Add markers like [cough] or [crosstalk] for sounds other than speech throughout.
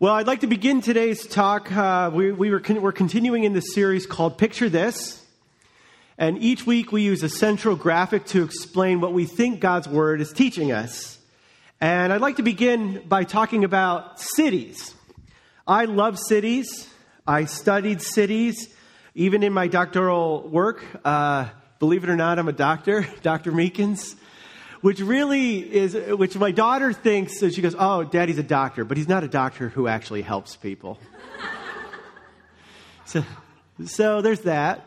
Well, I'd like to begin today's talk. Uh, we, we were con- we're continuing in this series called Picture This. And each week we use a central graphic to explain what we think God's Word is teaching us. And I'd like to begin by talking about cities. I love cities. I studied cities. Even in my doctoral work, uh, believe it or not, I'm a doctor, [laughs] Dr. Meekins which really is, which my daughter thinks, so she goes, Oh, daddy's a doctor, but he's not a doctor who actually helps people. [laughs] so, so there's that.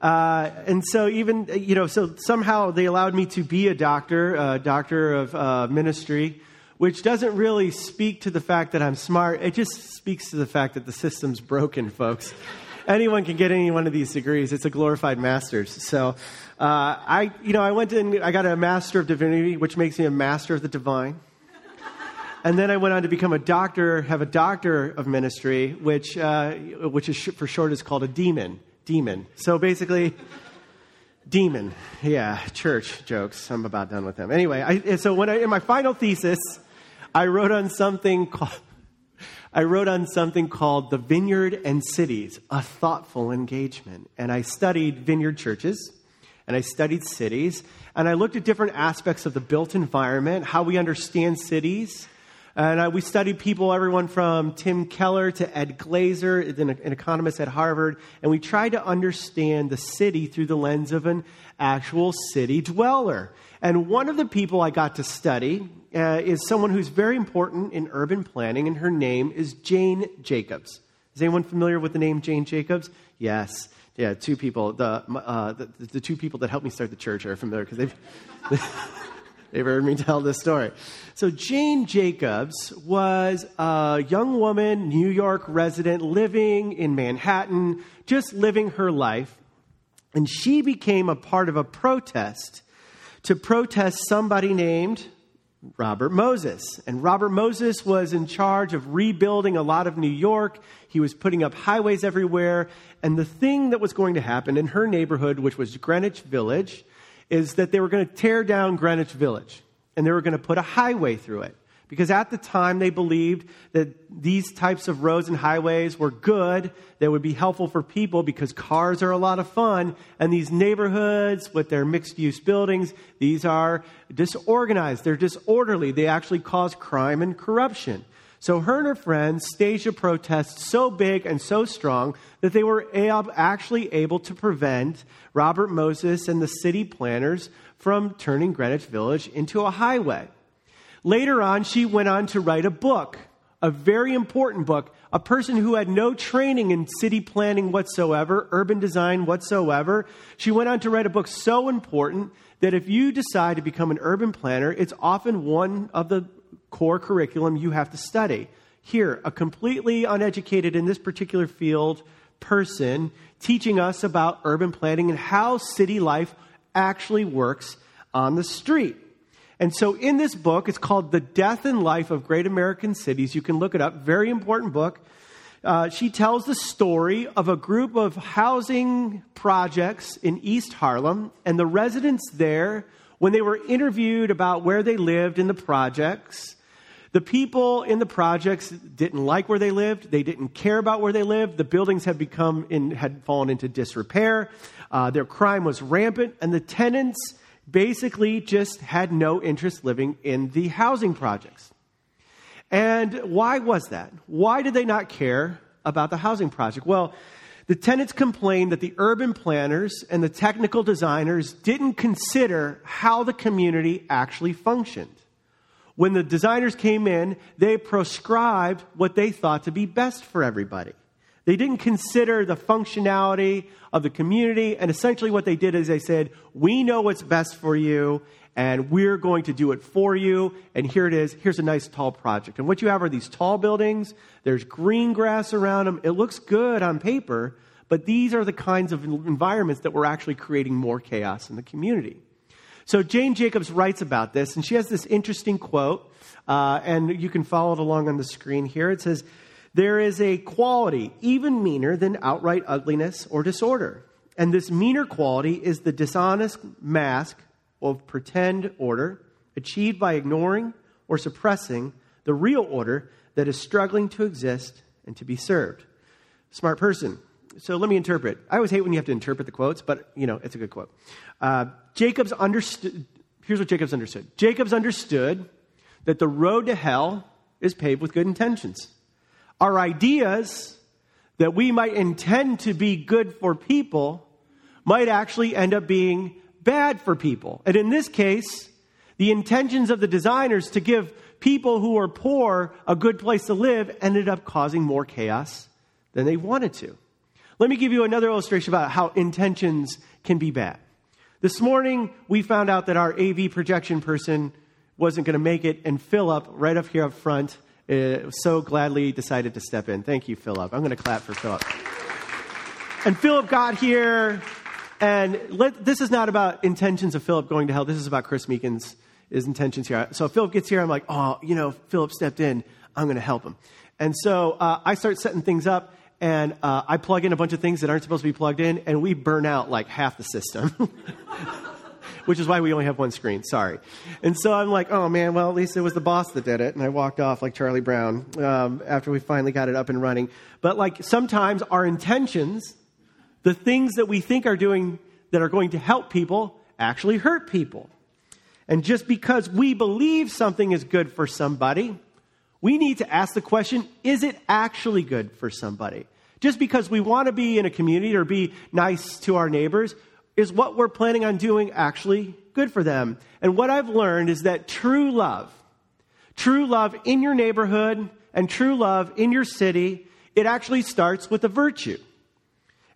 Uh, and so even, you know, so somehow they allowed me to be a doctor, a doctor of uh, ministry, which doesn't really speak to the fact that I'm smart. It just speaks to the fact that the system's broken, folks. Anyone can get any one of these degrees. It's a glorified master's. So, uh, I, you know, I went and I got a Master of Divinity, which makes me a Master of the Divine. And then I went on to become a doctor, have a doctor of ministry, which, uh, which is for short is called a demon. Demon. So basically, demon. Yeah, church jokes. I'm about done with them. Anyway, I, so when I, in my final thesis, I wrote on something called, I wrote on something called the Vineyard and Cities, a thoughtful engagement. And I studied vineyard churches and I studied cities, and I looked at different aspects of the built environment, how we understand cities. And uh, we studied people, everyone from Tim Keller to Ed Glaeser, an, an economist at Harvard, and we tried to understand the city through the lens of an actual city dweller. And one of the people I got to study uh, is someone who's very important in urban planning, and her name is Jane Jacobs. Is anyone familiar with the name Jane Jacobs? Yes yeah, two people. The, uh, the, the, two people that helped me start the church are familiar because they've, [laughs] they've heard me tell this story. So, Jane Jacobs was a young woman, New York resident, living in Manhattan, just living her life. And she became a part of a protest to protest somebody named Robert Moses. And Robert Moses was in charge of rebuilding a lot of New York. He was putting up highways everywhere. And the thing that was going to happen in her neighborhood, which was Greenwich Village, is that they were going to tear down Greenwich Village and they were going to put a highway through it. Because at the time they believed that these types of roads and highways were good, that would be helpful for people because cars are a lot of fun. And these neighborhoods with their mixed use buildings, these are disorganized, they're disorderly, they actually cause crime and corruption. So her and her friends staged a protest so big and so strong that they were actually able to prevent Robert Moses and the city planners from turning Greenwich Village into a highway. Later on, she went on to write a book, a very important book. A person who had no training in city planning whatsoever, urban design whatsoever. She went on to write a book so important that if you decide to become an urban planner, it's often one of the core curriculum you have to study. Here, a completely uneducated in this particular field person teaching us about urban planning and how city life actually works on the street. And so in this book, it's called The Death and Life of Great American Cities. You can look it up. Very important book. Uh, she tells the story of a group of housing projects in East Harlem, and the residents there, when they were interviewed about where they lived in the projects, the people in the projects didn't like where they lived. They didn't care about where they lived. The buildings had become in, had fallen into disrepair. Uh, their crime was rampant, and the tenants basically just had no interest living in the housing projects. And why was that? Why did they not care about the housing project? Well, the tenants complained that the urban planners and the technical designers didn't consider how the community actually functioned. When the designers came in, they proscribed what they thought to be best for everybody. They didn't consider the functionality of the community. And essentially, what they did is they said, We know what's best for you, and we're going to do it for you. And here it is. Here's a nice tall project. And what you have are these tall buildings, there's green grass around them. It looks good on paper, but these are the kinds of environments that were actually creating more chaos in the community. So Jane Jacobs writes about this, and she has this interesting quote, uh, and you can follow it along on the screen here. It says, there is a quality even meaner than outright ugliness or disorder. And this meaner quality is the dishonest mask of pretend order achieved by ignoring or suppressing the real order that is struggling to exist and to be served. Smart person. So let me interpret. I always hate when you have to interpret the quotes, but you know, it's a good quote. Uh, Jacob's understood, here's what Jacob's understood Jacob's understood that the road to hell is paved with good intentions. Our ideas that we might intend to be good for people might actually end up being bad for people. And in this case, the intentions of the designers to give people who are poor a good place to live ended up causing more chaos than they wanted to. Let me give you another illustration about how intentions can be bad. This morning, we found out that our AV projection person wasn't going to make it, and Philip, right up here up front, uh, so gladly decided to step in. Thank you, Philip. I'm going to clap for Philip. And Philip got here, and let, this is not about intentions of Philip going to hell. This is about Chris Meekins' his intentions here. So Philip gets here. I'm like, oh, you know, Philip stepped in. I'm going to help him. And so uh, I start setting things up, and uh, I plug in a bunch of things that aren't supposed to be plugged in, and we burn out like half the system. [laughs] Which is why we only have one screen. Sorry. And so I'm like, oh man, well, at least it was the boss that did it. And I walked off like Charlie Brown um, after we finally got it up and running. But like sometimes our intentions, the things that we think are doing that are going to help people, actually hurt people. And just because we believe something is good for somebody, we need to ask the question is it actually good for somebody? Just because we want to be in a community or be nice to our neighbors, is what we're planning on doing actually good for them? And what I've learned is that true love, true love in your neighborhood and true love in your city, it actually starts with a virtue.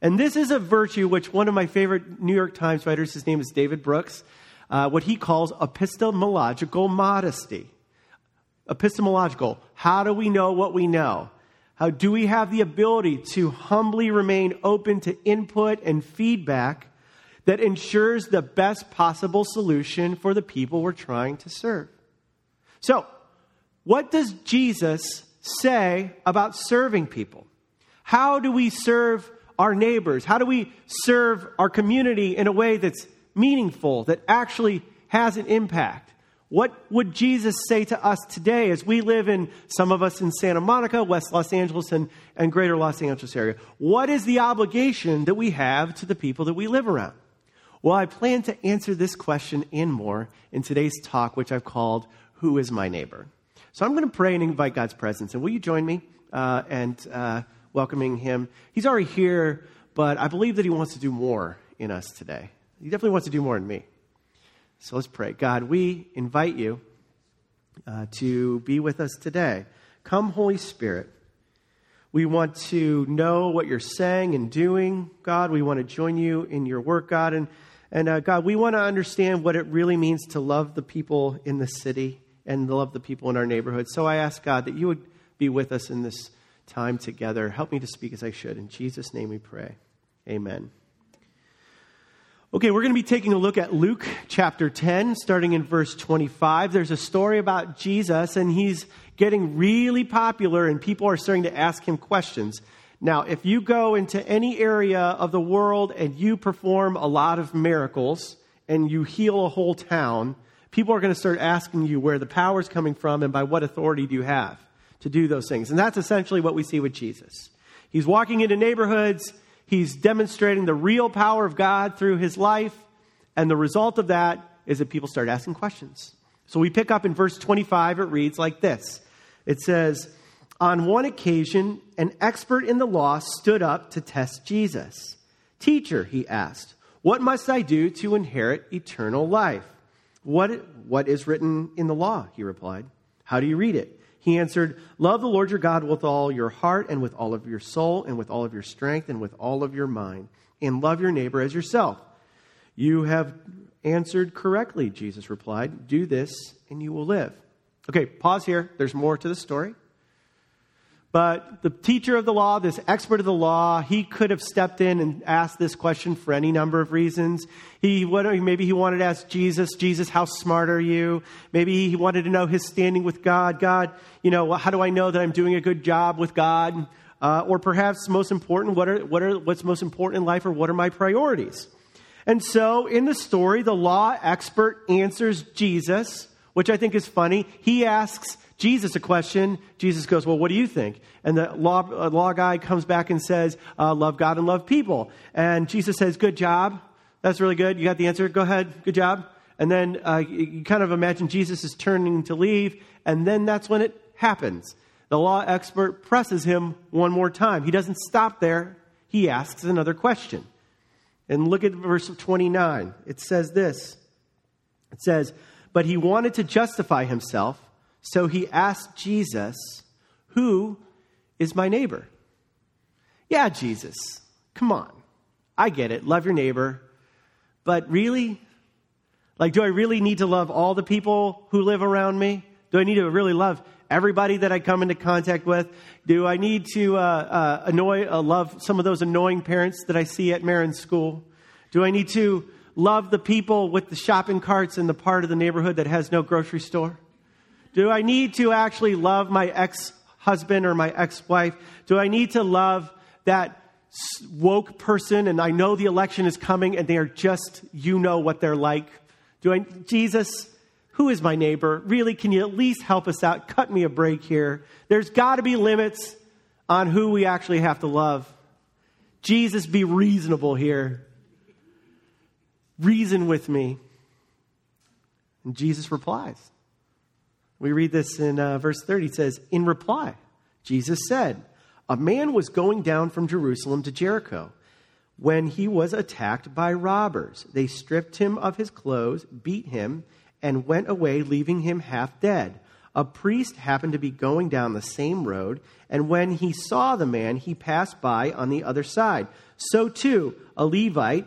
And this is a virtue which one of my favorite New York Times writers, his name is David Brooks, uh, what he calls epistemological modesty. Epistemological. How do we know what we know? How do we have the ability to humbly remain open to input and feedback that ensures the best possible solution for the people we're trying to serve? So, what does Jesus say about serving people? How do we serve our neighbors? How do we serve our community in a way that's meaningful, that actually has an impact. What would Jesus say to us today as we live in, some of us in Santa Monica, West Los Angeles, and, and greater Los Angeles area? What is the obligation that we have to the people that we live around? Well, I plan to answer this question and more in today's talk, which I've called Who is My Neighbor? So I'm going to pray and invite God's presence. And will you join me uh, and uh, welcoming Him? He's already here, but I believe that He wants to do more in us today. He definitely wants to do more in me. So let's pray. God, we invite you uh, to be with us today. Come, Holy Spirit. We want to know what you're saying and doing, God. We want to join you in your work, God. And, and uh, God, we want to understand what it really means to love the people in the city and love the people in our neighborhood. So I ask, God, that you would be with us in this time together. Help me to speak as I should. In Jesus' name we pray. Amen. Okay, we're going to be taking a look at Luke chapter 10, starting in verse 25. There's a story about Jesus, and he's getting really popular, and people are starting to ask him questions. Now, if you go into any area of the world and you perform a lot of miracles and you heal a whole town, people are going to start asking you where the power is coming from and by what authority do you have to do those things. And that's essentially what we see with Jesus. He's walking into neighborhoods He's demonstrating the real power of God through his life. And the result of that is that people start asking questions. So we pick up in verse 25, it reads like this It says, On one occasion, an expert in the law stood up to test Jesus. Teacher, he asked, What must I do to inherit eternal life? What, what is written in the law? He replied. How do you read it? He answered, Love the Lord your God with all your heart and with all of your soul and with all of your strength and with all of your mind, and love your neighbor as yourself. You have answered correctly, Jesus replied. Do this and you will live. Okay, pause here. There's more to the story. But the teacher of the law, this expert of the law, he could have stepped in and asked this question for any number of reasons. He maybe he wanted to ask Jesus, Jesus, how smart are you? Maybe he wanted to know his standing with God. God, you know, how do I know that I'm doing a good job with God? Uh, or perhaps most important, what are, what are, what's most important in life, or what are my priorities? And so in the story, the law expert answers Jesus which I think is funny. He asks Jesus a question. Jesus goes, Well, what do you think? And the law, uh, law guy comes back and says, uh, Love God and love people. And Jesus says, Good job. That's really good. You got the answer. Go ahead. Good job. And then uh, you kind of imagine Jesus is turning to leave, and then that's when it happens. The law expert presses him one more time. He doesn't stop there, he asks another question. And look at verse 29. It says this It says, But he wanted to justify himself, so he asked Jesus, Who is my neighbor? Yeah, Jesus, come on. I get it. Love your neighbor. But really? Like, do I really need to love all the people who live around me? Do I need to really love everybody that I come into contact with? Do I need to uh, uh, annoy, uh, love some of those annoying parents that I see at Marin's school? Do I need to love the people with the shopping carts in the part of the neighborhood that has no grocery store? Do I need to actually love my ex husband or my ex wife? Do I need to love that woke person and I know the election is coming and they are just, you know what they're like? Do I, Jesus, who is my neighbor? Really, can you at least help us out? Cut me a break here. There's got to be limits on who we actually have to love. Jesus, be reasonable here. Reason with me. And Jesus replies. We read this in uh, verse 30. It says, In reply, Jesus said, A man was going down from Jerusalem to Jericho when he was attacked by robbers. They stripped him of his clothes, beat him, and went away, leaving him half dead. A priest happened to be going down the same road, and when he saw the man, he passed by on the other side. So too, a Levite,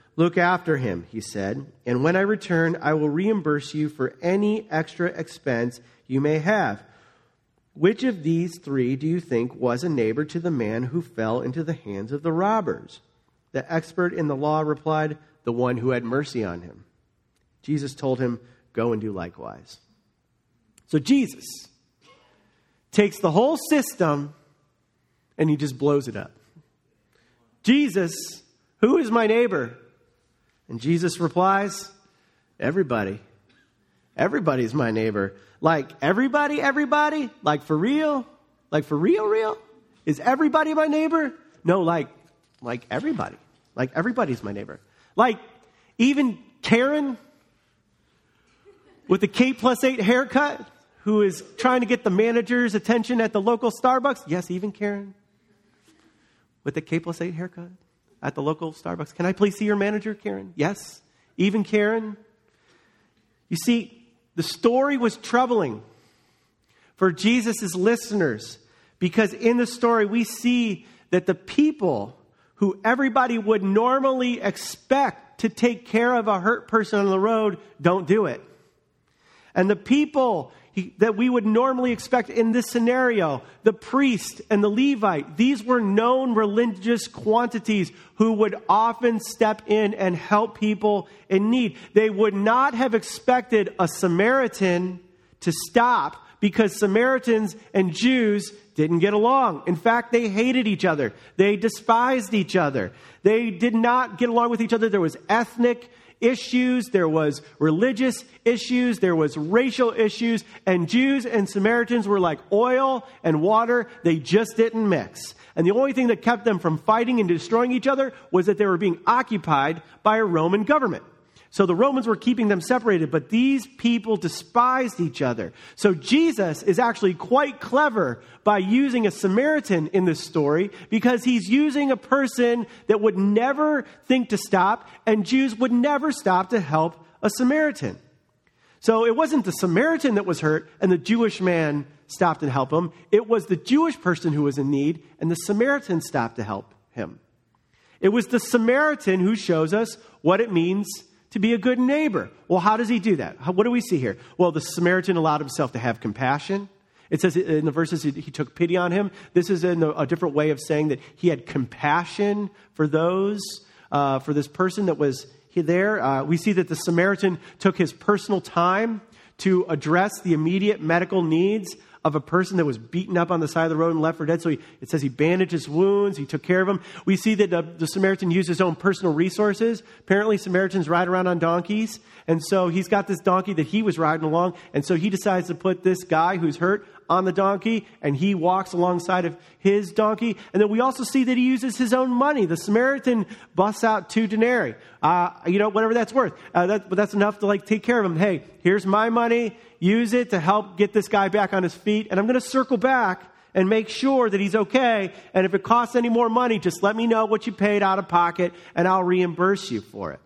Look after him, he said, and when I return, I will reimburse you for any extra expense you may have. Which of these three do you think was a neighbor to the man who fell into the hands of the robbers? The expert in the law replied, The one who had mercy on him. Jesus told him, Go and do likewise. So Jesus takes the whole system and he just blows it up. Jesus, who is my neighbor? And Jesus replies, Everybody. Everybody's my neighbor. Like everybody, everybody? Like for real? Like for real, real? Is everybody my neighbor? No, like like everybody. Like everybody's my neighbor. Like even Karen with the Kate plus eight haircut who is trying to get the manager's attention at the local Starbucks. Yes, even Karen with the Kate plus eight haircut at the local Starbucks. Can I please see your manager, Karen? Yes, even Karen. You see, the story was troubling for Jesus' listeners because in the story we see that the people who everybody would normally expect to take care of a hurt person on the road don't do it. And the people he, that we would normally expect in this scenario, the priest and the Levite, these were known religious quantities who would often step in and help people in need. They would not have expected a Samaritan to stop because Samaritans and Jews didn't get along. In fact, they hated each other. They despised each other. They did not get along with each other. There was ethnic issues, there was religious issues, there was racial issues, and Jews and Samaritans were like oil and water. They just didn't mix. And the only thing that kept them from fighting and destroying each other was that they were being occupied by a Roman government. So the Romans were keeping them separated, but these people despised each other. So Jesus is actually quite clever by using a Samaritan in this story because he's using a person that would never think to stop, and Jews would never stop to help a Samaritan. So it wasn't the Samaritan that was hurt and the Jewish man stopped and helped him. It was the Jewish person who was in need, and the Samaritan stopped to help him. It was the Samaritan who shows us what it means to be a good neighbor. Well, how does he do that? What do we see here? Well, the Samaritan allowed himself to have compassion It says in the verses he took pity on him. This is in a different way of saying that he had compassion for those, uh, for this person that was there. Uh, we see that the Samaritan took his personal time to address the immediate medical needs of a person that was beaten up on the side of the road and left for dead. So he, it says he bandaged his wounds, he took care of him. We see that the, the Samaritan used his own personal resources. Apparently, Samaritans ride around on donkeys. And so he's got this donkey that he was riding along. And so he decides to put this guy who's hurt on the donkey and he walks alongside of his donkey. And then we also see that he uses his own money. The Samaritan busts out two denarii. Uh, you know, whatever that's worth. Uh, that, but that's enough to like take care of him. Hey, here's my money use it to help get this guy back on his feet. And I'm going to circle back and make sure that he's okay. And if it costs any more money, just let me know what you paid out of pocket and I'll reimburse you for it.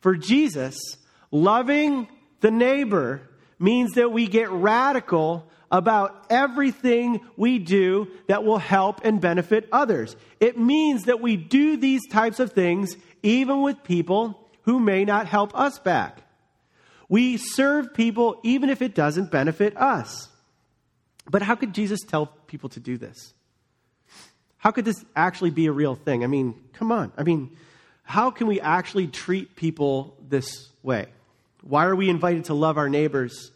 For Jesus, loving the neighbor means that we get radical about everything we do that will help and benefit others. It means that we do these types of things even with people who may not help us back. We serve people even if it doesn't benefit us. But how could Jesus tell people to do this? How could this actually be a real thing? I mean, come on. I mean, how can we actually treat people this way? Why are we invited to love our neighbors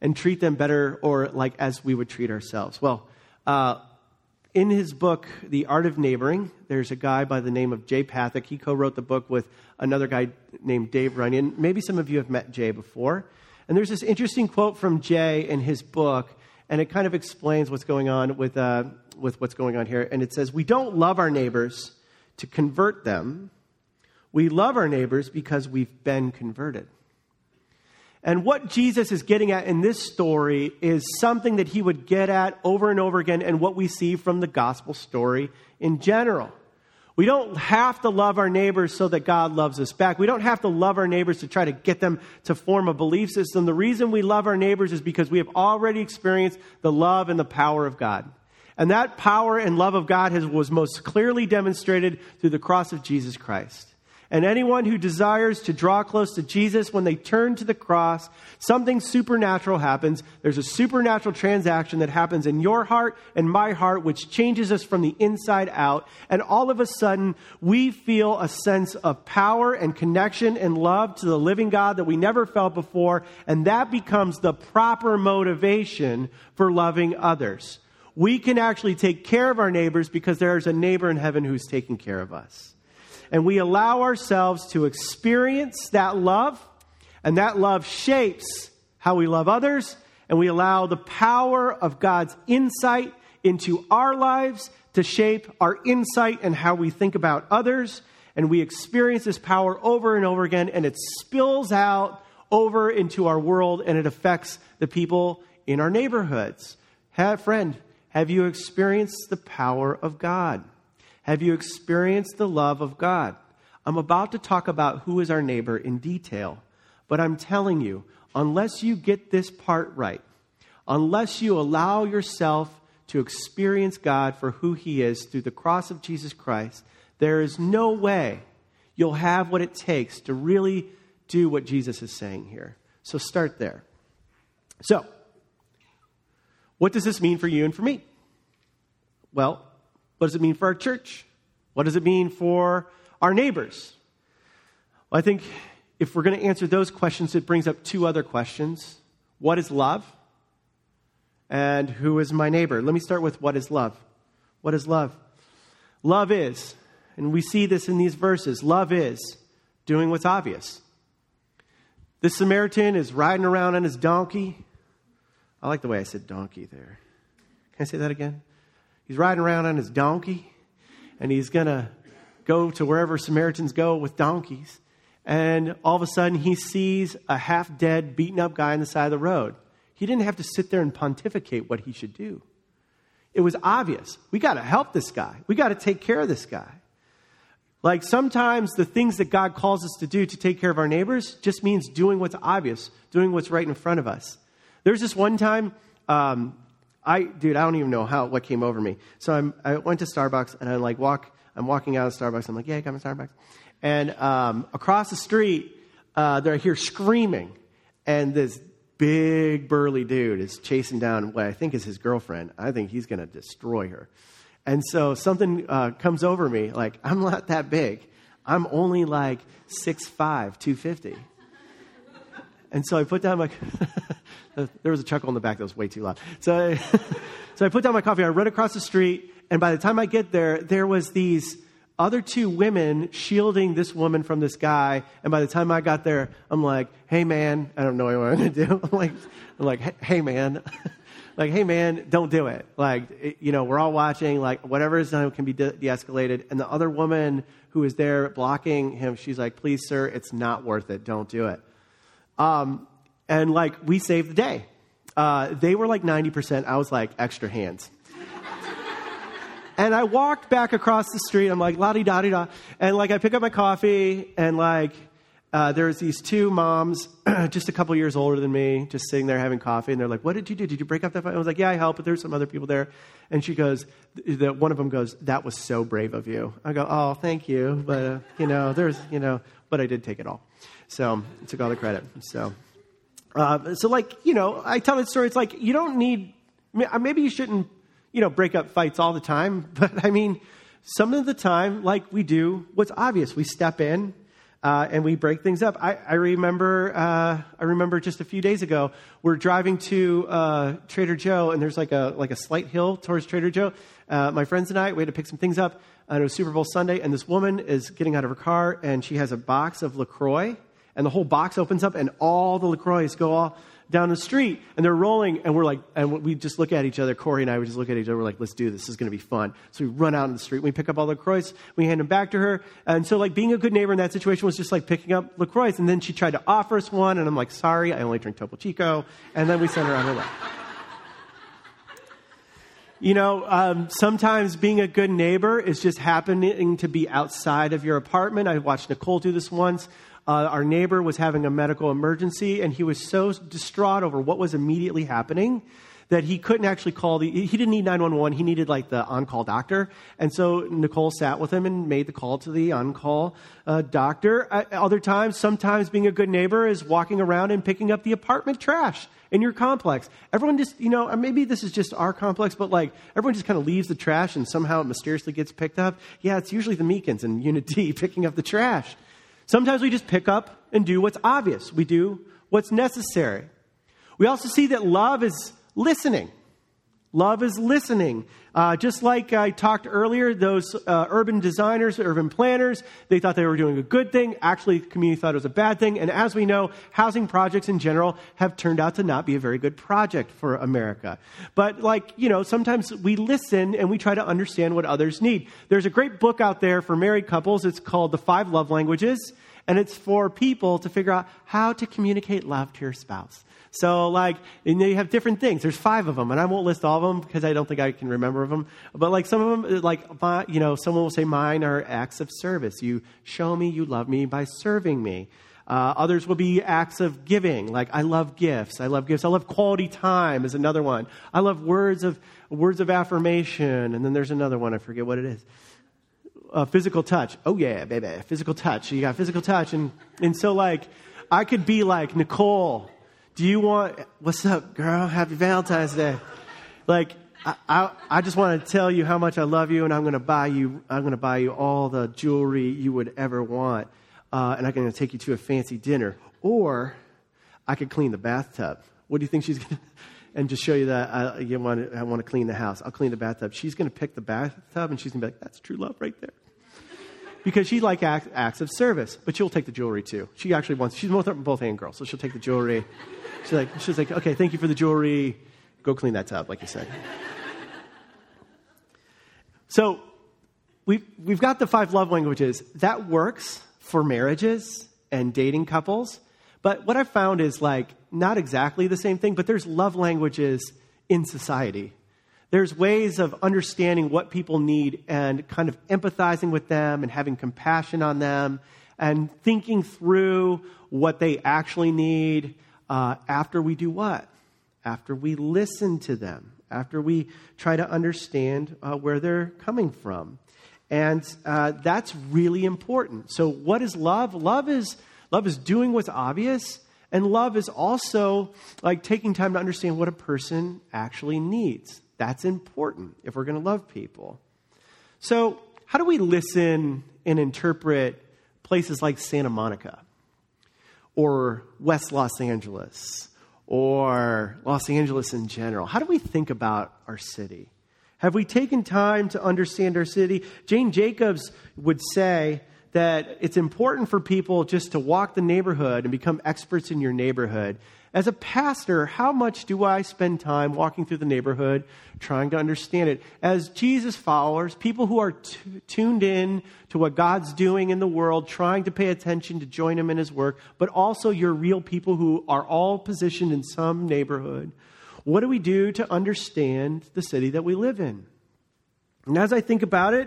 and treat them better or like as we would treat ourselves? Well, uh, in his book, The Art of Neighboring, there's a guy by the name of Jay Pathak. He co wrote the book with another guy named Dave Runyon. Maybe some of you have met Jay before. And there's this interesting quote from Jay in his book, and it kind of explains what's going on with, uh, with what's going on here. And it says, We don't love our neighbors to convert them, we love our neighbors because we've been converted. And what Jesus is getting at in this story is something that he would get at over and over again, and what we see from the gospel story in general. We don't have to love our neighbors so that God loves us back. We don't have to love our neighbors to try to get them to form a belief system. The reason we love our neighbors is because we have already experienced the love and the power of God. And that power and love of God has, was most clearly demonstrated through the cross of Jesus Christ. And anyone who desires to draw close to Jesus, when they turn to the cross, something supernatural happens. There's a supernatural transaction that happens in your heart and my heart, which changes us from the inside out. And all of a sudden, we feel a sense of power and connection and love to the living God that we never felt before. And that becomes the proper motivation for loving others. We can actually take care of our neighbors because there's a neighbor in heaven who's taking care of us and we allow ourselves to experience that love, and that love shapes how we love others, and we allow the power of God's insight into our lives to shape our insight and how we think about others. And we experience this power over and over again, and it spills out over into our world and it affects the people in our neighborhoods. Have, friend, have you experienced the power of God? Have you experienced the love of God? I'm about to talk about who is our neighbor in detail, but I'm telling you, unless you get this part right, unless you allow yourself to experience God for who He is through the cross of Jesus Christ, there is no way you'll have what it takes to really do what Jesus is saying here. So start there. So, what does this mean for you and for me? Well, what does it mean for our church? What does it mean for our neighbors? Well, I think if we're going to answer those questions, it brings up two other questions. What is love? And who is my neighbor? Let me start with what is love? What is love? Love is, and we see this in these verses, love is doing what's obvious. This Samaritan is riding around on his donkey. I like the way I said donkey there. Can I say that again? He's riding around on his donkey, and he's going to go to wherever Samaritans go with donkeys. And all of a sudden, he sees a half dead, beaten up guy on the side of the road. He didn't have to sit there and pontificate what he should do. It was obvious. We got to help this guy, we got to take care of this guy. Like sometimes the things that God calls us to do to take care of our neighbors just means doing what's obvious, doing what's right in front of us. There's this one time um, I, dude, I don't even know how what came over me. So I'm, I went to Starbucks and I like walk. I'm walking out of Starbucks. I'm like, yeah, I got my Starbucks. And um, across the street, uh, they're here screaming, and this big burly dude is chasing down what I think is his girlfriend. I think he's going to destroy her. And so something uh, comes over me like, I'm not that big. I'm only like 6'5, 250. And so I put down my, [laughs] there was a chuckle in the back that was way too loud. So I, [laughs] so I put down my coffee. I run across the street. And by the time I get there, there was these other two women shielding this woman from this guy. And by the time I got there, I'm like, hey, man, I don't know what I'm going to do. [laughs] I'm like, I'm like, hey, man. like, hey, man, don't do it. Like, it, you know, we're all watching. Like, whatever is done can be de escalated. And the other woman who is there blocking him, she's like, please, sir, it's not worth it. Don't do it. Um, and like, we saved the day. Uh, they were like 90%. I was like, extra hands. And I walked back across the street. I'm like, la di da di da. And like, I pick up my coffee, and like, uh, there's these two moms, [clears throat] just a couple years older than me, just sitting there having coffee. And they're like, What did you do? Did you break up that fight? I was like, Yeah, I helped, but there's some other people there. And she goes, the, One of them goes, That was so brave of you. I go, Oh, thank you. But, uh, you know, there's, you know, but I did take it all. So I took all the credit. So, uh, so like, you know, I tell that story. It's like, you don't need, maybe you shouldn't you know, break up fights all the time, [laughs] but I mean, some of the time, like we do what's obvious. We step in uh, and we break things up. I, I remember, uh, I remember just a few days ago, we're driving to uh, Trader Joe, and there's like a like a slight hill towards Trader Joe. Uh, my friends and I, we had to pick some things up. And it was Super Bowl Sunday, and this woman is getting out of her car, and she has a box of Lacroix, and the whole box opens up, and all the Lacroix go all down the street and they're rolling and we're like and we just look at each other. Corey and i would just look at each other. We're like let's do this. This is going to be fun. So we run out in the street we pick up all the lacroix. We hand them back to her. And so like being a good neighbor in that situation was just like picking up lacroix. And then she tried to offer us one and i'm like sorry i only drink topo chico. And then we send her on her way. You know, um, sometimes being a good neighbor is just happening to be outside of your apartment. I watched Nicole do this once. Uh, our neighbor was having a medical emergency, and he was so distraught over what was immediately happening that he couldn't actually call the he didn't need 911 he needed like the on-call doctor. And so nicole sat with him and made the call to the on-call uh, doctor. Uh, other times sometimes being a good neighbor is walking around and picking up the apartment trash in your complex. Everyone just you know maybe this is just our complex but like everyone just kind of leaves the trash and somehow it mysteriously gets picked up. Yeah it's usually the meekins and unit d [laughs] picking up the trash Sometimes we just pick up and do what's obvious. We do what's necessary. We also see that love is listening. Love is listening. Uh, just like I talked earlier, those uh, urban designers, urban planners, they thought they were doing a good thing. Actually, the community thought it was a bad thing. And as we know, housing projects in general have turned out to not be a very good project for America. But, like, you know, sometimes we listen and we try to understand what others need. There's a great book out there for married couples. It's called The Five Love Languages and it's for people to figure out how to communicate love to your spouse. So, like, and you have different things. There's five of them, and I won't list all of them because I don't think I can remember of them. But like some of them, like you know, someone will say, "Mine are acts of service. You show me you love me by serving me." Uh, others will be acts of giving, like I love gifts. I love gifts. I love quality time is another one. I love words of words of affirmation, and then there's another one. I forget what it is uh, physical touch. Oh yeah, baby, physical touch. You got physical touch, and and so like, I could be like Nicole. Do you want? What's up, girl? Happy Valentine's Day. Like, I, I, I just want to tell you how much I love you, and I'm to buy you. I'm to buy you all the jewelry you would ever want, uh, and I'm to take you to a fancy dinner. Or I could clean the bathtub. What do you think she's to? [laughs] and just show you that I, want to, I want to clean the house. I'll clean the bathtub. She's going to pick the bathtub and she's going to be like, that's true love right there. Because she like act, acts of service, but she'll take the jewelry too. She actually wants, she's both, both hand girl, so she'll take the jewelry. She's like, she's like, okay, thank you for the jewelry. Go clean that tub, like you said. So we've, we've got the five love languages. That works for marriages and dating couples. But what I've found is like not exactly the same thing, but there's love languages in society. There's ways of understanding what people need and kind of empathizing with them and having compassion on them and thinking through what they actually need uh, after we do what? After we listen to them, after we try to understand uh, where they're coming from. And uh, that's really important. So, what is love? Love is Love is doing what's obvious And love is also like taking time to understand what a person actually needs. That's important if we're going to love people. So, how do we listen and interpret places like Santa Monica or West Los Angeles or Los Angeles in general? How do we think about our city? Have we taken time to understand our city? Jane Jacobs would say that it's important for people just to walk the neighborhood and become experts in your neighborhood. As a pastor, how much do I spend time walking through the neighborhood trying to understand it? As Jesus followers, people who are t- tuned in to what God's doing in the world, trying to pay attention to join Him in His work, but also you're real people who are all positioned in some neighborhood. What do we do to understand the city that we live in? And as I think about it,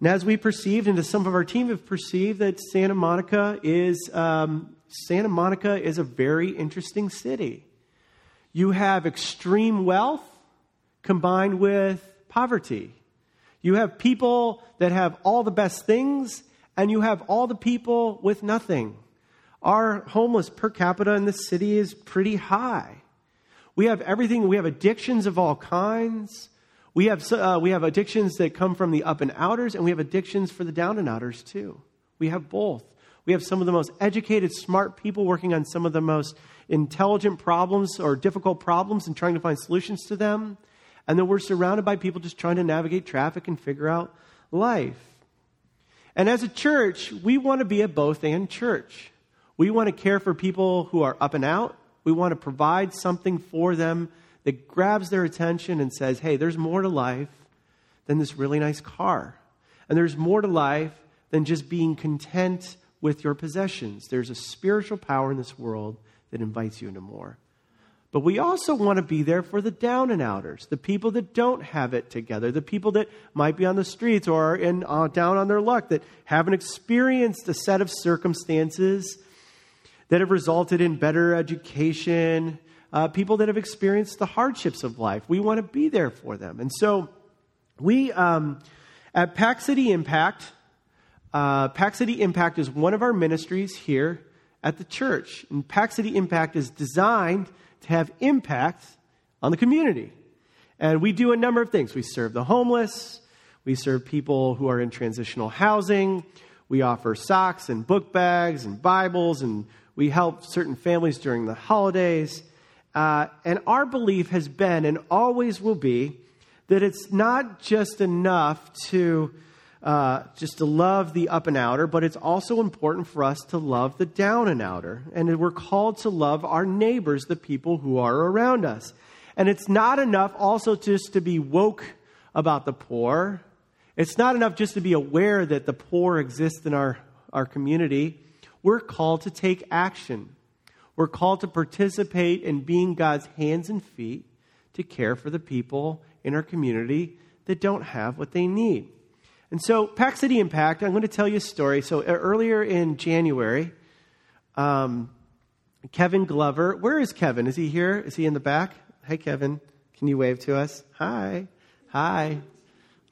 and as we perceived, and as some of our team have perceived, that Santa Monica is um, Santa Monica is a very interesting city. You have extreme wealth combined with poverty. You have people that have all the best things, and you have all the people with nothing. Our homeless per capita in the city is pretty high. We have everything. We have addictions of all kinds. We have, uh, we have addictions that come from the up and outers, and we have addictions for the down and outers too. We have both. We have some of the most educated, smart people working on some of the most intelligent problems or difficult problems and trying to find solutions to them. And then we're surrounded by people just trying to navigate traffic and figure out life. And as a church, we want to be a both and church. We want to care for people who are up and out. We want to provide something for them that grabs their attention and says, hey, there's more to life than this really nice car. And there's more to life than just being content with your possessions. There's a spiritual power in this world that invites you into more. But we also want to be there for the down and outers, the people that don't have it together, the people that might be on the streets or in, uh, down on their luck, that haven't experienced a set of circumstances that have resulted in better education, uh, people that have experienced the hardships of life. We want to be there for them. And so we, um, at Pack City Impact, uh, Pack City Impact is one of our ministries here at the church. And Pack City Impact is designed to have impact on the community. And we do a number of things. We serve the homeless, we serve people who are in transitional housing, we offer socks and book bags and Bibles, and we help certain families during the holidays. Uh, and our belief has been and always will be that it's not just enough to uh, just to love the up and outer, but it's also important for us to love the down and outer. And we're called to love our neighbors, the people who are around us. And it's not enough also just to be woke about the poor. It's not enough just to be aware that the poor exist in our, our community. We're called to take action. We're called to participate in being God's hands and feet to care for the people in our community that don't have what they need. And so, Pack City Impact, I'm going to tell you a story. So, uh, earlier in January, um, Kevin Glover, where is Kevin? Is he here? Is he in the back? Hey, Kevin, can you wave to us? Hi. Hi.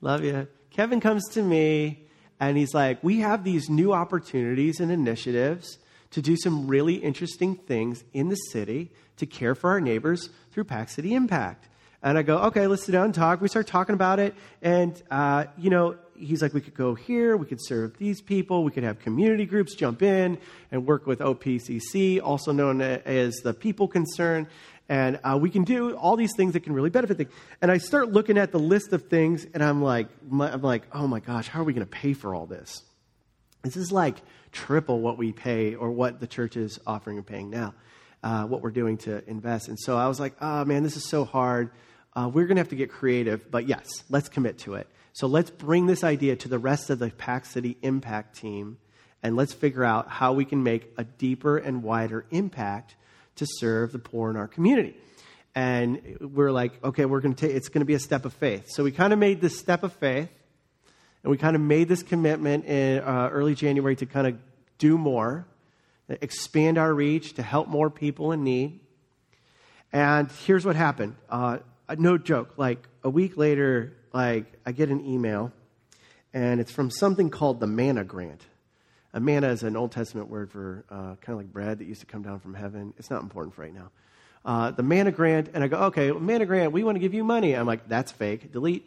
Love you. Kevin comes to me and he's like, We have these new opportunities and initiatives to do some really interesting things in the city to care for our neighbors through Pack City Impact. And I go, okay, let's sit down and talk. We start talking about it. And, uh, you know, he's like, we could go here, we could serve these people, we could have community groups jump in and work with OPCC, also known as the People Concern. And uh, we can do all these things that can really benefit them. And I start looking at the list of things, and I'm like, I'm like, oh my gosh, how are we going to pay for all this? This is like triple what we pay or what the church is offering and paying now, uh, what we're doing to invest. And so I was like, oh man, this is so hard. Uh, we're going to have to get creative, but yes, let's commit to it. So let's bring this idea to the rest of the Pack City Impact team and let's figure out how we can make a deeper and wider impact to serve the poor in our community. And we're like, okay, we're going to take, it's going to be a step of faith. So we kind of made this step of faith and we kind of made this commitment in uh, early January to kind of do more, expand our reach, to help more people in need. And here's what happened. Uh, no joke. Like a week later, like I get an email, and it's from something called the Manna Grant. A manna is an Old Testament word for uh, kind of like bread that used to come down from heaven. It's not important for right now. Uh, the manna grant, and I go, okay, manna grant, we want to give you money. I'm like, that's fake. Delete.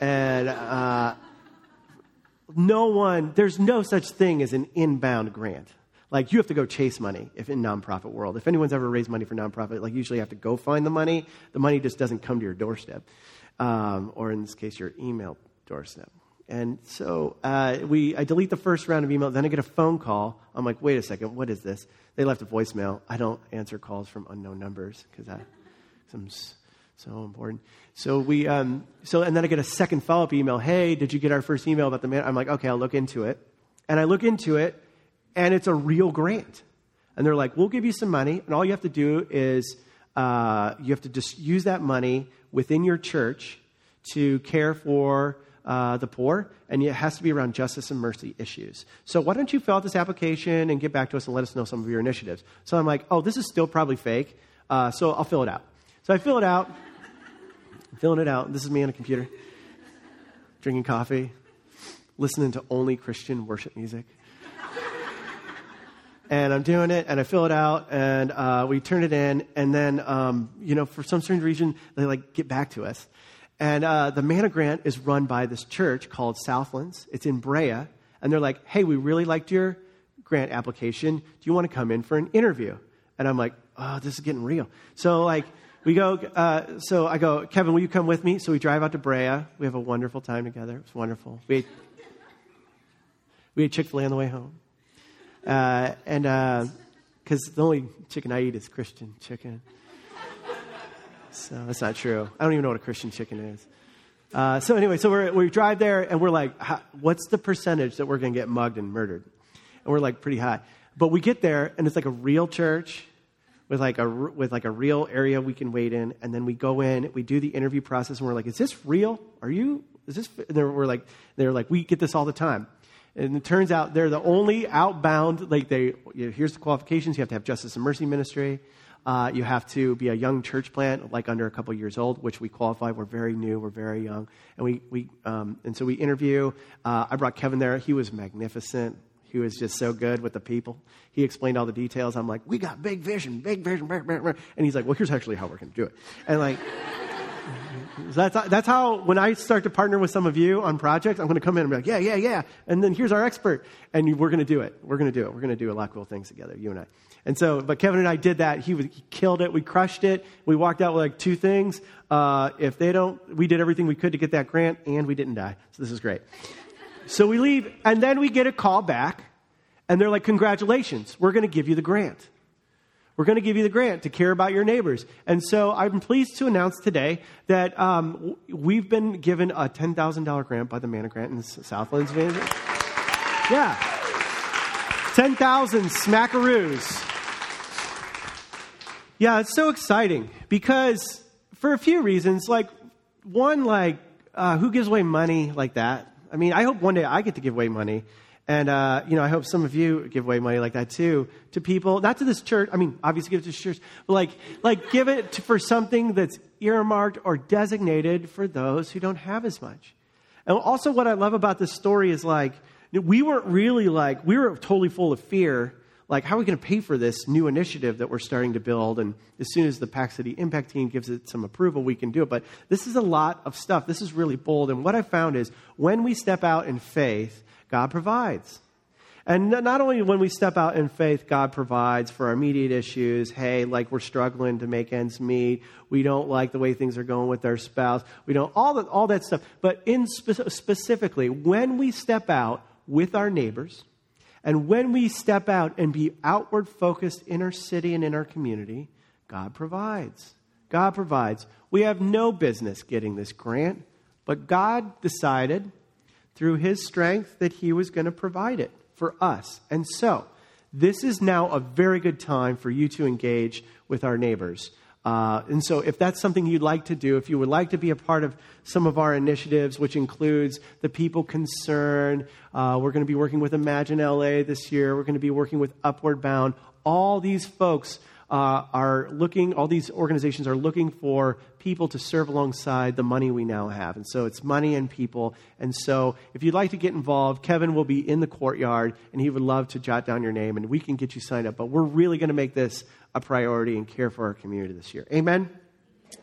And uh, no one, there's no such thing as an inbound grant. Like you have to go chase money if in nonprofit world. If anyone's ever raised money for nonprofit, like usually you have to go find the money. The money just doesn't come to your doorstep, um, or in this case, your email doorstep. And so uh, we, I delete the first round of email. Then I get a phone call. I'm like, wait a second, what is this? They left a voicemail. I don't answer calls from unknown numbers because I'm so important. So we, um, so and then I get a second follow up email. Hey, did you get our first email about the man? I'm like, okay, I'll look into it. And I look into it, and it's a real grant. And they're like, we'll give you some money, and all you have to do is uh, you have to just use that money within your church to care for uh, the poor, and it has to be around justice and mercy issues. So why don't you fill out this application and get back to us and let us know some of your initiatives? So I'm like, oh, this is still probably fake, uh, so I'll fill it out. So I fill it out, I'm filling it out. This is me on a computer, drinking coffee, listening to only Christian worship music and I'm doing it, and I fill it out, and uh, we turn it in, and then, um, you know, for some strange reason, they like get back to us. And uh, the Manna Grant is run by this church called Southlands. It's in Brea, and they're like, "Hey, we really liked your grant application. Do you want to come in for an interview?" And I'm like, "Oh, this is getting real." So like. We go, uh, so I go, Kevin, will you come with me? So we drive out to Brea. We have a wonderful time together. It's wonderful. We ate, we ate Chick fil A on the way home. Uh, and because uh, the only chicken I eat is Christian chicken. So that's not true. I don't even know what a Christian chicken is. Uh, so anyway, so we drive there and we're like, what's the percentage that we're going to get mugged and murdered? And we're like pretty high. But we get there and it's like a real church with like a with like a real area we can wait in, and then we go in, we do the interview process, and we're like, is this real? Are you? Is this? And we're like, they're like, we get this all the time. And it turns out they're the only outbound, like they, you know, here's the qualifications. You have to have justice and mercy ministry. Uh, you have to be a young church plant, like under a couple years old, which we qualify. We're very new. We're very young. And we, we um, and so we interview. Uh, I brought Kevin there. He was magnificent. He was just so good with the people. He explained all the details. I'm like, we got big vision, big vision, blah, blah. and he's like, well, here's actually how we're going to do it. And like, that's, that's how, when I start to partner with some of you on projects, I'm going to come in and be like, yeah, yeah, yeah. And then here's our expert. And we're going to do it. We're going to do it. We're going to do a lot of cool things together, you and I. And so, but Kevin and I did that. He, was, he killed it. We crushed it. We walked out with like two things. Uh, if they don't, we did everything we could to get that grant, and we didn't die. So this is great. So we leave, and then we get a call back, and they're like, congratulations, we're going to give you the grant. We're going to give you the grant to care about your neighbors. And so I'm pleased to announce today that um, we've been given a $10,000 grant by the Manna Grant in Southlands. Yeah. 10,000 smackaroos. Yeah, it's so exciting because for a few reasons. Like, one, like, uh, who gives away money like that? I mean, I hope one day I get to give away money. And, uh, you know, I hope some of you give away money like that too to people, not to this church. I mean, obviously give it to church, but like, like give it to, for something that's earmarked or designated for those who don't have as much. And also what I love about this story is like, we weren't really like, we were totally full of fear. Like, how are we going to pay for this new initiative that we're starting to build? And as soon as the Pax City Impact Team gives it some approval, we can do it. But this is a lot of stuff. This is really bold. And what I found is when we step out in faith, God provides. And not only when we step out in faith, God provides for our immediate issues. Hey, like we're struggling to make ends meet. We don't like the way things are going with our spouse. We don't, all that, all that stuff. But in spe- specifically, when we step out with our neighbors, and when we step out and be outward focused in our city and in our community, God provides. God provides. We have no business getting this grant, but God decided through his strength that he was going to provide it for us. And so, this is now a very good time for you to engage with our neighbors. Uh, and so, if that's something you'd like to do, if you would like to be a part of some of our initiatives, which includes the people concerned, uh, we're going to be working with Imagine LA this year, we're going to be working with Upward Bound. All these folks uh, are looking, all these organizations are looking for people to serve alongside the money we now have. And so it's money and people. And so if you'd like to get involved, Kevin will be in the courtyard and he would love to jot down your name and we can get you signed up. But we're really going to make this a priority and care for our community this year. Amen?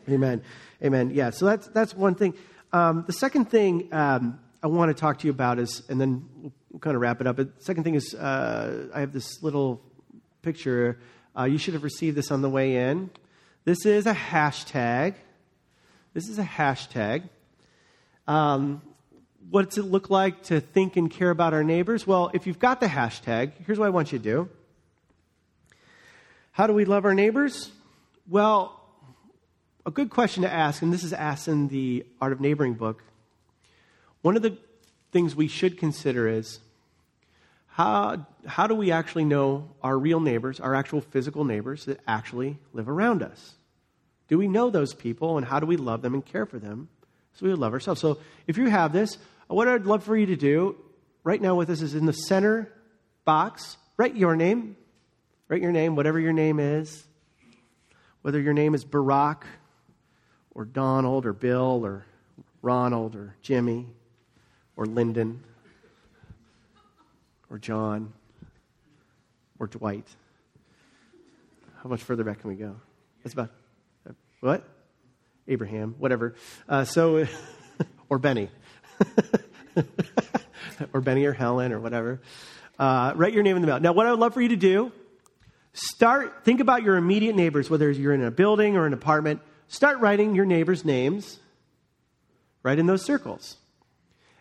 Amen. Amen. Yeah, so that's, that's one thing. Um, the second thing um, I want to talk to you about is, and then we'll, kind of wrap it up. But second thing is, uh, I have this little picture uh, you should have received this on the way in. This is a hashtag. This is a hashtag. Um, what does it look like to think and care about our neighbors? Well, if you've got the hashtag, here's what I want you to do. How do we love our neighbors? Well, a good question to ask, and this is asked in the Art of Neighboring book. One of the things we should consider is how, how do we actually know our real neighbors, our actual physical neighbors that actually live around us? Do we know those people and how do we love them and care for them so we would love ourselves? So if you have this, what I'd love for you to do right now with us is in the center box, write your name. Write your name, whatever your name is. Whether your name is Barack or Donald or Bill or Ronald or Jimmy or Lyndon or John or Dwight. How much further back can we go? That's about what? Abraham, whatever. Uh, so, [laughs] or Benny, [laughs] or Benny or Helen or whatever. Uh, write your name in the middle. Now, what I would love for you to do, start think about your immediate neighbors, whether you're in a building or an apartment. Start writing your neighbors' names. Right in those circles.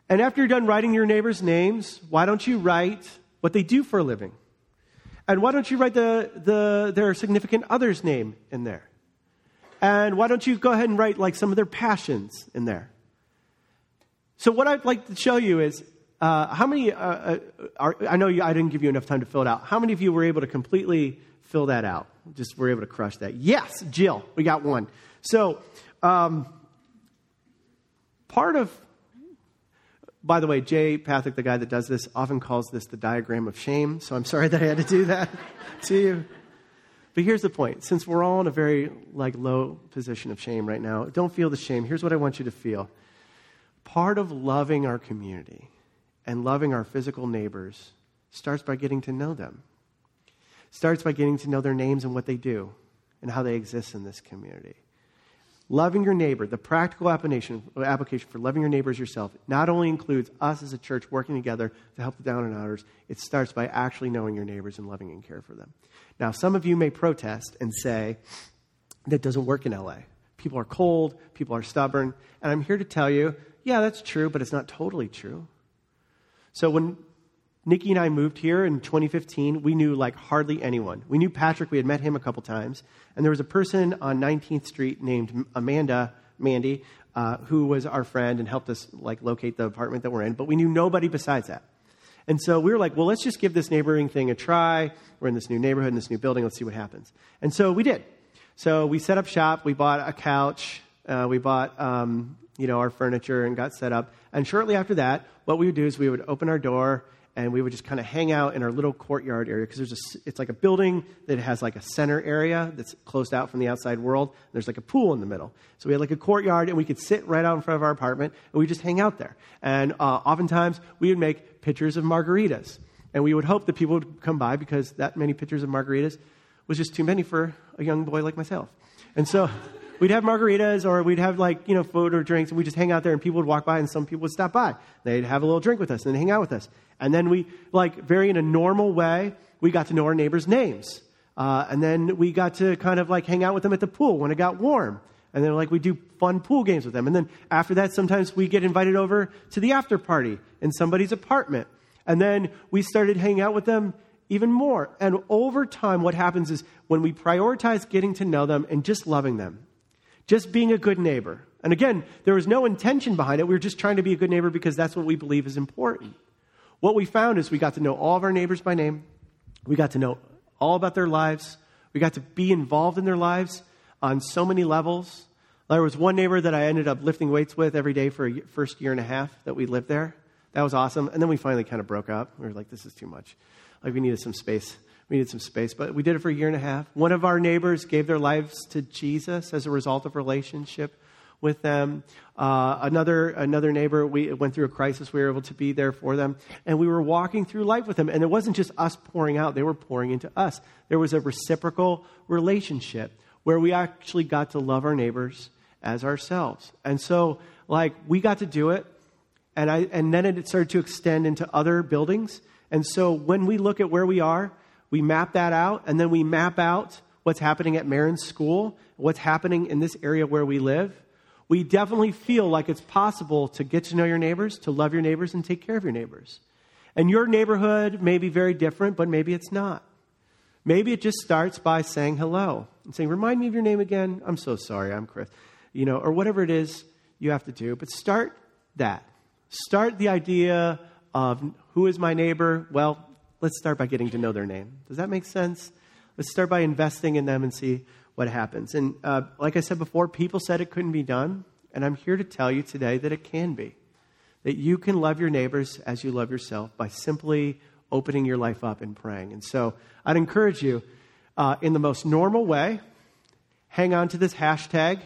And after you're done writing your neighbors' names, why don't you write what they do for a living? And why don't you write the, the, their significant other's name in there? And why don't you go ahead and write like some of their passions in there? So what I'd like to show you is uh, how many uh, uh, are, I know you, I didn't give you enough time to fill it out. How many of you were able to completely fill that out? Just were able to crush that? Yes, Jill, we got one. So um, part of by the way, Jay Pathak, the guy that does this, often calls this the diagram of shame. So I'm sorry that I had to do that [laughs] to you. But here's the point. Since we're all in a very like low position of shame right now, don't feel the shame. Here's what I want you to feel. Part of loving our community and loving our physical neighbors starts by getting to know them. Starts by getting to know their names and what they do and how they exist in this community. Loving your neighbor, the practical application, application for loving your neighbor as yourself, not only includes us as a church working together to help the down and outers, it starts by actually knowing your neighbors and loving and care for them. Now, some of you may protest and say that doesn't work in LA. People are cold, people are stubborn, and I'm here to tell you, yeah, that's true, but it's not totally true. So when Nikki and I moved here in 2015. We knew like hardly anyone. We knew Patrick. We had met him a couple times. And there was a person on 19th Street named Amanda, Mandy, uh, who was our friend and helped us like locate the apartment that we're in. But we knew nobody besides that. And so we were like, well, let's just give this neighboring thing a try. We're in this new neighborhood, in this new building. Let's see what happens. And so we did. So we set up shop. We bought a couch. Uh, we bought, um, you know, our furniture and got set up. And shortly after that, what we would do is we would open our door and we would just kind of hang out in our little courtyard area because it's like a building that has like a center area that's closed out from the outside world. There's like a pool in the middle. So we had like a courtyard and we could sit right out in front of our apartment and we just hang out there. And uh, oftentimes we would make pictures of margaritas. And we would hope that people would come by because that many pictures of margaritas was just too many for a young boy like myself. And so we'd have margaritas or we'd have like, you know, food or drinks and we'd just hang out there and people would walk by and some people would stop by. They'd have a little drink with us and hang out with us. And then we, like, very in a normal way, we got to know our neighbors' names. Uh, and then we got to kind of like hang out with them at the pool when it got warm. And then like we do fun pool games with them. And then after that, sometimes we get invited over to the after party in somebody's apartment. And then we started hanging out with them even more. And over time, what happens is when we prioritize getting to know them and just loving them, just being a good neighbor. And again, there was no intention behind it. We were just trying to be a good neighbor because that's what we believe is important. What we found is we got to know all of our neighbors by name. We got to know all about their lives. We got to be involved in their lives on so many levels. There was one neighbor that I ended up lifting weights with every day for a first year and a half that we lived there. That was awesome. And then we finally kind of broke up. We were like, this is too much. Like, we needed some space. We needed some space. But we did it for a year and a half. One of our neighbors gave their lives to Jesus as a result of relationship with them. Uh, another another neighbor, we went through a crisis. We were able to be there for them, and we were walking through life with them. And it wasn't just us pouring out; they were pouring into us. There was a reciprocal relationship where we actually got to love our neighbors as ourselves. And so, like, we got to do it, and I and then it started to extend into other buildings. And so, when we look at where we are, we map that out, and then we map out what's happening at Marin's school, what's happening in this area where we live we definitely feel like it's possible to get to know your neighbors, to love your neighbors, and take care of your neighbors. And your neighborhood may be very different, but maybe it's not. Maybe it just starts by saying hello and saying, Remind me of your name again. I'm so sorry, I'm Chris. You know, or whatever it is you have to do. But start that. Start the idea of who is my neighbor? Well, let's start by getting to know their name. Does that make sense? Let's start by investing in them and see what happens. And uh, like I said before, people said it couldn't be done. And I'm here to tell you today that it can be. That you can love your neighbors as you love yourself by simply opening your life up and praying. And so I'd encourage you, uh, in the most normal way, hang on to this hashtag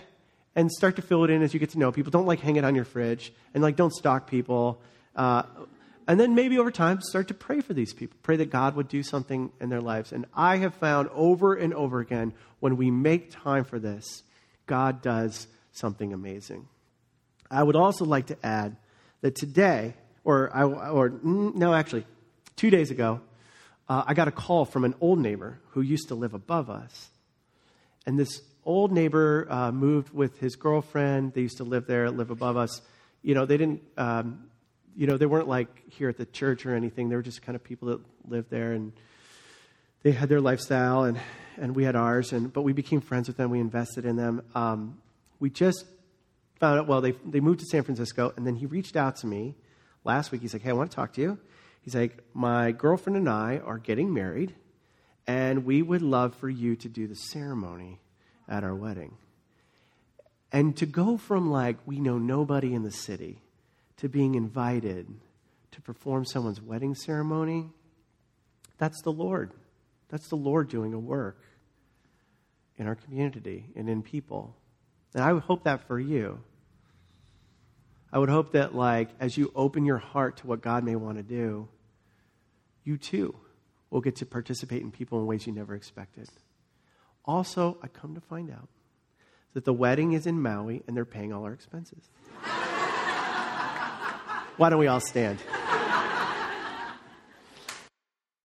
and start to fill it in as you get to know people. Don't like hang it on your fridge and like don't stalk people. Uh, and then maybe over time, start to pray for these people. Pray that God would do something in their lives. And I have found over and over again, when we make time for this, God does something amazing. I would also like to add that today, or, I, or mm, no, actually, two days ago, uh, I got a call from an old neighbor who used to live above us. And this old neighbor uh, moved with his girlfriend. They used to live there, live above us. You know, they didn't. Um, you know, they weren't like here at the church or anything. They were just kind of people that lived there and they had their lifestyle and, and we had ours. And, but we became friends with them. We invested in them. Um, we just found out, well, they, they moved to San Francisco and then he reached out to me last week. He's like, hey, I want to talk to you. He's like, my girlfriend and I are getting married and we would love for you to do the ceremony at our wedding. And to go from like, we know nobody in the city to being invited to perform someone's wedding ceremony, that's the Lord. That's the Lord doing a work in our community and in people. And I would hope that for you. I would hope that, like, as you open your heart to what God may want to do, you too will get to participate in people in ways you never expected. Also, I come to find out that the wedding is in Maui and they're paying all our expenses. [laughs] Why don't we all stand?